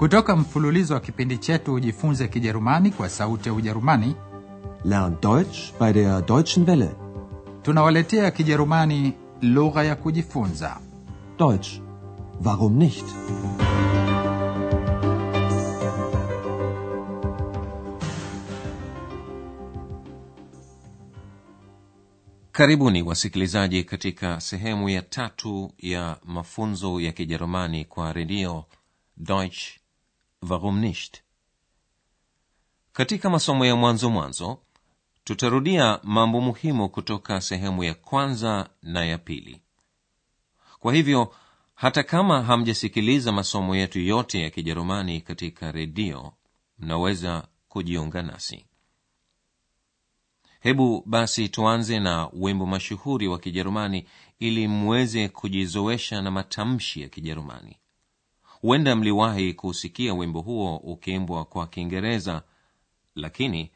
kutoka mfululizo wa kipindi chetu ujifunze kijerumani kwa sauti ya ujerumani Lern Deutsch bei der Deutschen Welle. tunawaletea kijerumani lugha ya kujifunza Deutsch. Warum nicht? karibuni wasikilizaji katika sehemu ya tatu ya mafunzo ya kijerumani kwa redio deutsch warum nicht? Katika masomo ya mwanzo mwanzo tutarudia mambo muhimu kutoka sehemu ya kwanza na ya pili. Kwa hivyo hata kama hamjasikiliza masomo yetu yote ya kijerumani katika redio mnaweza kujiunga nasi. Hebu basi tuanze na wimbo mashuhuri wa kijerumani ili mweze kujizoesha na matamshi ya kijerumani huenda mliwahi kusikia wimbo huo ukiimbwa kwa kiingereza lakini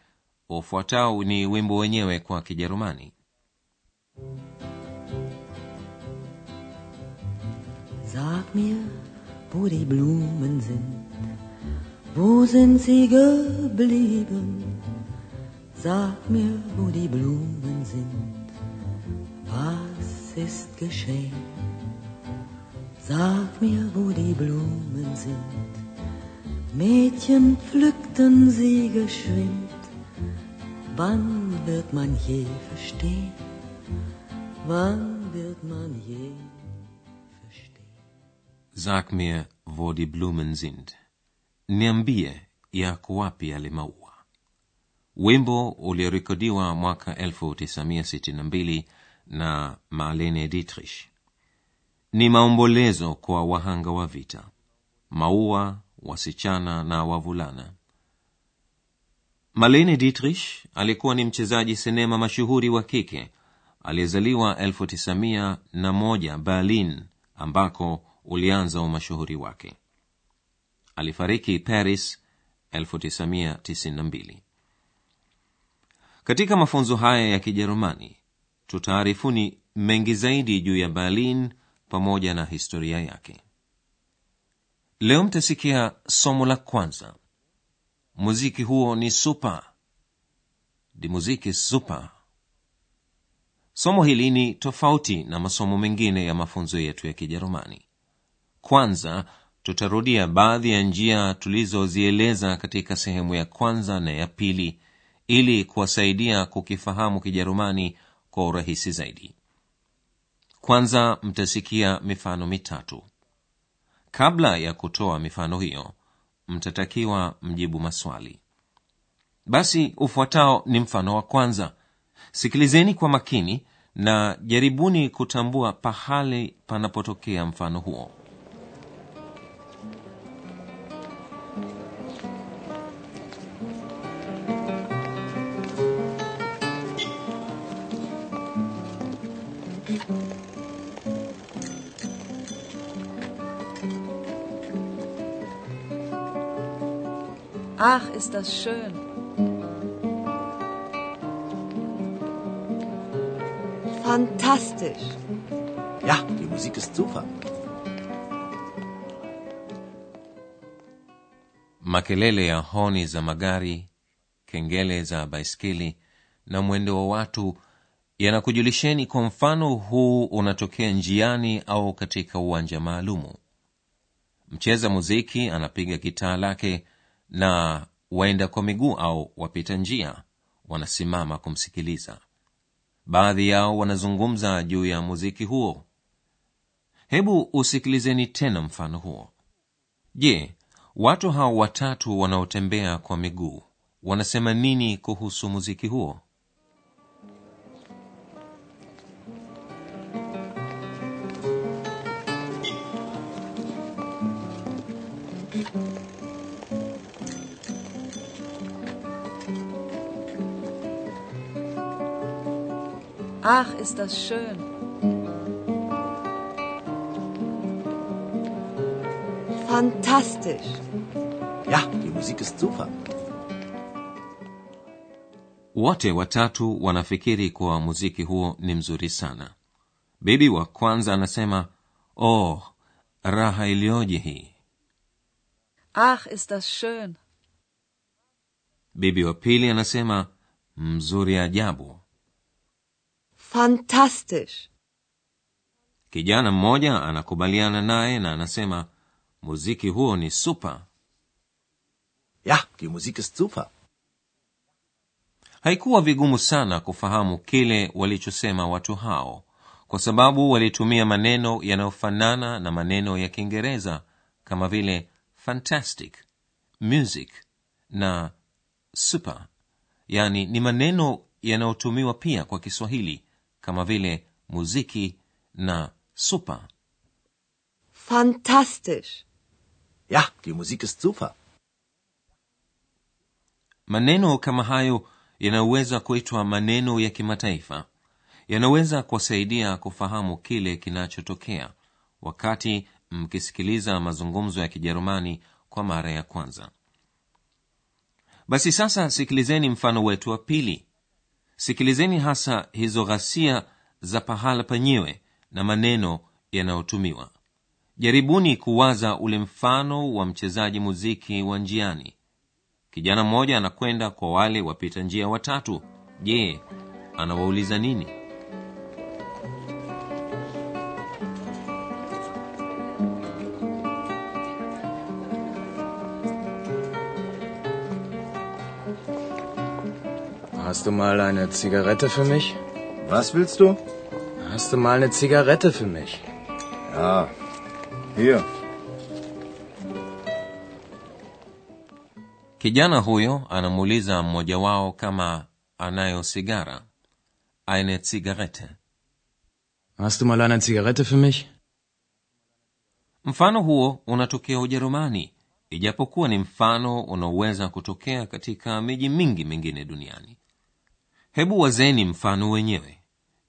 ufuatao ni wimbo wenyewe kwa kijerumani Sag mir, wo die Blumen sind, wo sind sie geblieben? Sag mir, wo die Blumen sind, was ist geschehen? Sag mir, wo die Blumen sind, Mädchen pflückten sie geschwind. Wann wird man je verstehen? Wann wird man je verstehen? sag mir wo die blumen sind niambie yako wapi yale maua wimbo uliorekodiwa mwaka 1962 na marlene dietrich ni maombolezo kwa wahanga wa vita maua wasichana na wavulana. Malene dietrich alikuwa ni mchezaji sinema mashuhuri wa kike aliyezaliwa 1901 berlin ambako ulianza umashuhuri wake. Alifariki paris 1992 katika mafunzo haya ya kijerumani tutaarifuni mengi zaidi juu ya berlin pamoja na historia yake. Leo mtasikia somo la kwanza. Muziki huo ni supa. Di muziki supa. Somo hili ni tofauti na masomo mengine ya mafunzo yetu ya kijerumani. Kwanza tutarudia baadhi ya njia tulizozieleza katika sehemu ya kwanza na ya pili ili kuwasaidia kukifahamu kijerumani kwa urahisi zaidi kwanza mtasikia mifano mitatu. Kabla ya kutoa mifano hiyo mtatakiwa mjibu maswali. Basi ufuatao ni mfano wa kwanza. Sikilizeni kwa makini na jaribuni kutambua pahali panapotokea mfano huo Ach, ist das schön. Fantastisch. Ja, die Musik ist super. makelele ya honi za magari kengele za baiskeli na mwendo wa watu yanakujulisheni kwa mfano huu unatokea njiani au katika uwanja maalumu mcheza muziki anapiga gitaa lake na waenda kwa miguu au wapita njia wanasimama kumsikiliza. Baadhi yao wanazungumza juu ya muziki huo. Hebu usikilizeni tena mfano huo. Je watu hao watatu wanaotembea kwa miguu wanasema nini kuhusu muziki huo Ach, ist das schön. Fantastisch. Ja, die Musik ist super. wote watatu wanafikiri kuwa muziki huo ni mzuri sana bibi wa kwanza anasema oh raha iliyoje hii Ach, ist das schön. bibi wa pili anasema mzuri ajabu Fantastisch. kijana mmoja anakubaliana naye na anasema muziki huo ni super Ja, die Musik ist super. haikuwa vigumu sana kufahamu kile walichosema watu hao kwa sababu walitumia maneno yanayofanana na maneno ya kiingereza kama vile fantastic music na super yani ni maneno yanayotumiwa pia kwa kiswahili kama vile muziki na super Fantastisch. Ja, die Musik ist super. maneno kama hayo yanaweza kuitwa maneno ya kimataifa yanaweza kuwasaidia kufahamu kile kinachotokea wakati mkisikiliza mazungumzo ya kijerumani kwa mara ya kwanza basi sasa sikilizeni mfano wetu wa pili sikilizeni hasa hizo ghasia za pahala penyewe na maneno yanayotumiwa. Jaribuni kuwaza ule mfano wa mchezaji muziki wa njiani. Kijana mmoja anakwenda kwa wale wapita njia watatu. Je anawauliza nini Hast du mal eine Zigarette für mich? Was willst du? Hast du mal eine Zigarette für mich? Ja. Hier. kijana huyo anamuuliza mmoja wao kama anayo sigara eine zigarette Hast du mal eine Zigarette für mich? mfano huo unatokea ujerumani ijapokuwa ni mfano unaoweza kutokea katika miji mingi mingine duniani hebu wazeni mfano wenyewe.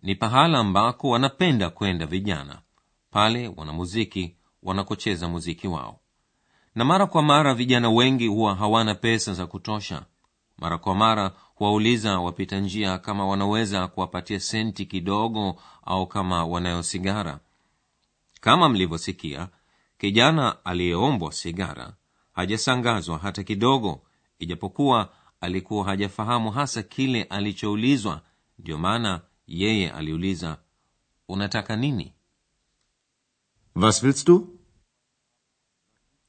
Ni pahala ambako wanapenda kwenda vijana. Pale wanamuziki wanakocheza muziki wao. Na mara kwa mara vijana wengi huwa hawana pesa za kutosha. Mara kwa mara huwauliza wapita njia kama wanaweza kuwapatia senti kidogo au kama wanayo sigara. Kama mlivyosikia kijana aliyeombwa sigara hajasangazwa hata kidogo ijapokuwa alikuwa hajafahamu hasa kile alichoulizwa. Ndio maana yeye aliuliza unataka nini? Was willst du?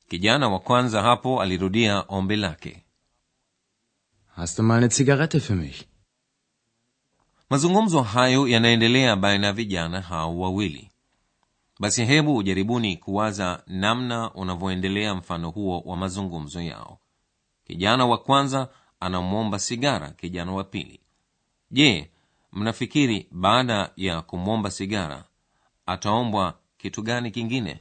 kijana wa kwanza hapo alirudia ombi lake. Hast du mal ne Zigarette für mich? mazungumzo hayo yanaendelea baina ya vijana hao wawili. Basi hebu ujaribuni kuwaza namna unavyoendelea mfano huo wa mazungumzo yao. Kijana wa kwanza anamwomba sigara kijana wa pili je mnafikiri baada ya kumwomba sigara ataombwa kitu gani kingine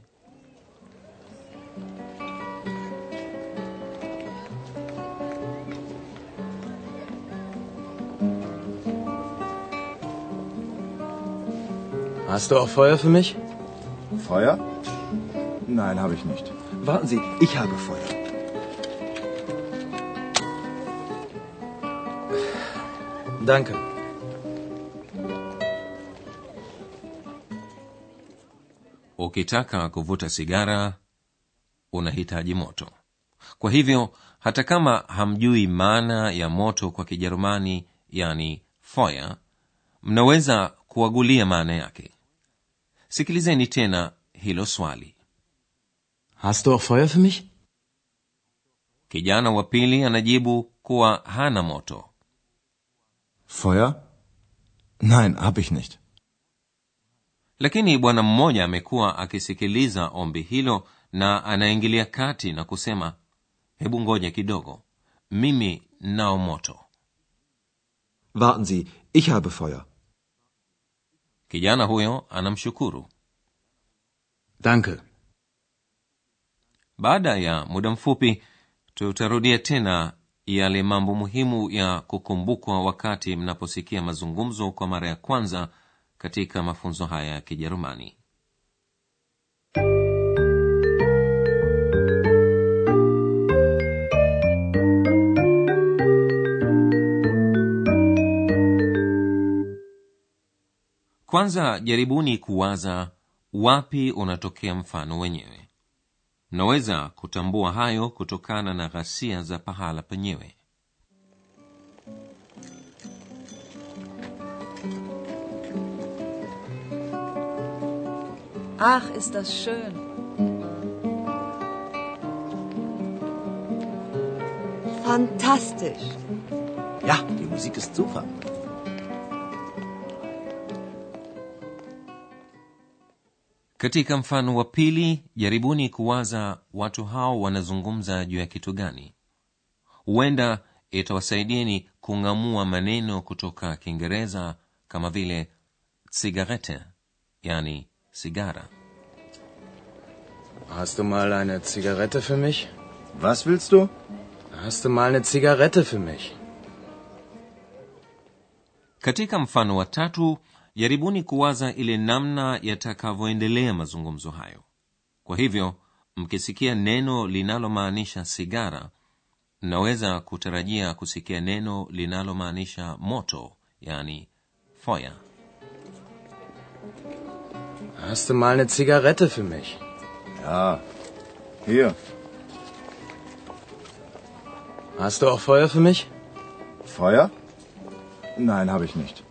Hast du auch Feuer für mich? Feuer? Nein, habe ich nicht. Warten Sie, ich habe Feuer. Danke. ukitaka kuvuta sigara unahitaji moto kwa hivyo hata kama hamjui maana ya moto kwa kijerumani yani foya mnaweza kuagulia maana yake sikilizeni tena hilo swali Hast du auch Feuer für mich? kijana wa pili anajibu kuwa hana moto Feuer? Nein, habe ich nicht. lakini bwana mmoja amekuwa akisikiliza ombi hilo na anaingilia kati na kusema hebu ngoja kidogo mimi nao moto Warten Sie, ich habe Feuer. kijana huyo anamshukuru Danke. baada ya muda mfupi tutarudia tena yale mambo muhimu ya kukumbukwa wakati mnaposikia mazungumzo kwa mara ya kwanza katika mafunzo haya ya kijerumani. Kwanza jaribuni kuwaza wapi unatokea mfano wenyewe mnaweza kutambua hayo kutokana na ghasia za pahala penyewe Ach, ist das schön. Fantastisch. Ja, die Musik ist super. Katika mfano wa pili jaribuni kuwaza watu hao wanazungumza juu ya kitu gani huenda itawasaidieni kung'amua maneno kutoka kiingereza kama vile sigarete yani sigara Hast du mal eine Zigarette für mich? Was willst du? Hast du mal eine Zigarette für mich? katika mfano wa tatu jaribuni kuwaza ile namna yatakavyoendelea mazungumzo hayo kwa hivyo mkisikia neno linalomaanisha sigara mnaweza kutarajia kusikia neno linalomaanisha moto yani feuer Hast du mal eine Zigarette für mich? Ja. Hier. Hast du auch Feuer für mich? Feuer? Nein, habe ich nicht.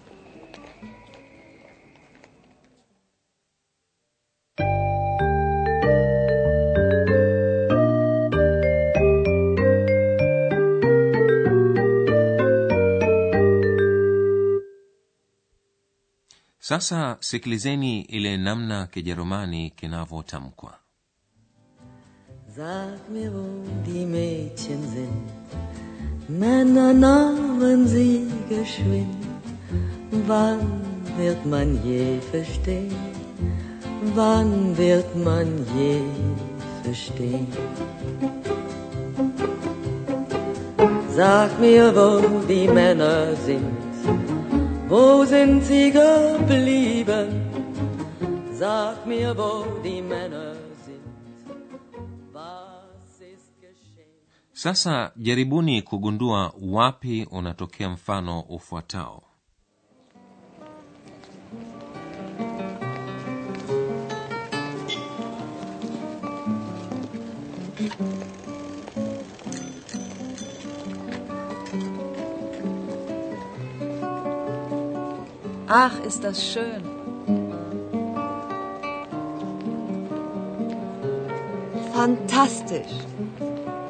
Sasa sikilizeni ile namna kijerumani kinavyotamkwa Sag mir, wo die Mädchen sind. Männer nahmen sie geschwind. Wann wird man je verstehen? Wann wird man je verstehen? Sag mir, wo die Männer sind. Wo sind sie geblieben? Sag mir, wo die Männer sind. Was ist geschehen? sasa jaribuni kugundua wapi unatokea mfano ufuatao Ach, ist das schön. Fantastisch.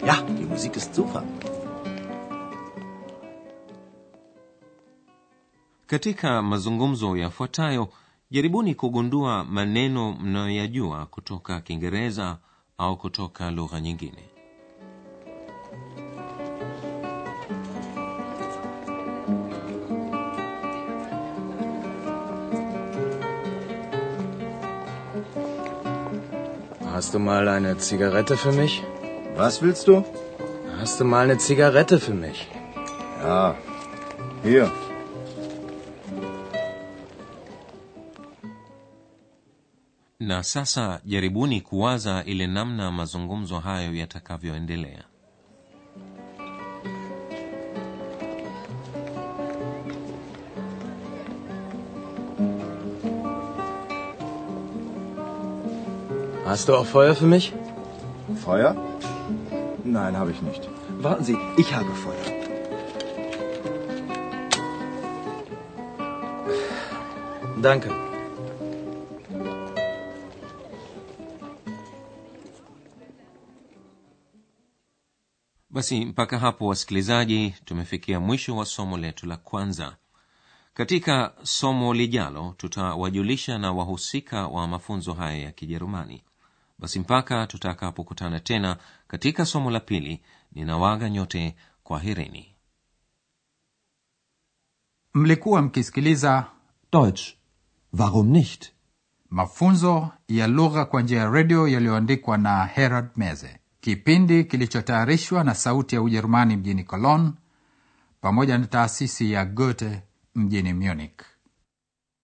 Ja, die Musik ist super. katika mazungumzo yafuatayo jaribuni kugundua maneno mnayoyajua kutoka kiingereza au kutoka lugha nyingine Hast du mal eine Zigarette für mich? Was willst du? Hast du mal eine Zigarette für mich? Ja. Hier. na sasa jaribuni kuwaza ile namna mazungumzo hayo yatakavyoendelea Hast du auch Feuer für mich? Feuer? Nein, habe ich nicht. Warten Sie, ich habe Feuer. Danke. basi mpaka hapo wasikilizaji tumefikia mwisho wa somo letu la kwanza katika somo lijalo tutawajulisha na wahusika wa mafunzo haya ya kijerumani basi mpaka tutakapokutana tena katika somo la pili ninawaga nyote kwa herini mlikuwa mkisikiliza Deutsch. Warum nicht? mafunzo ya lugha kwa njia ya redio yaliyoandikwa na herald meze kipindi kilichotayarishwa na sauti ya ujerumani mjini cologne pamoja na taasisi ya goethe mjini munich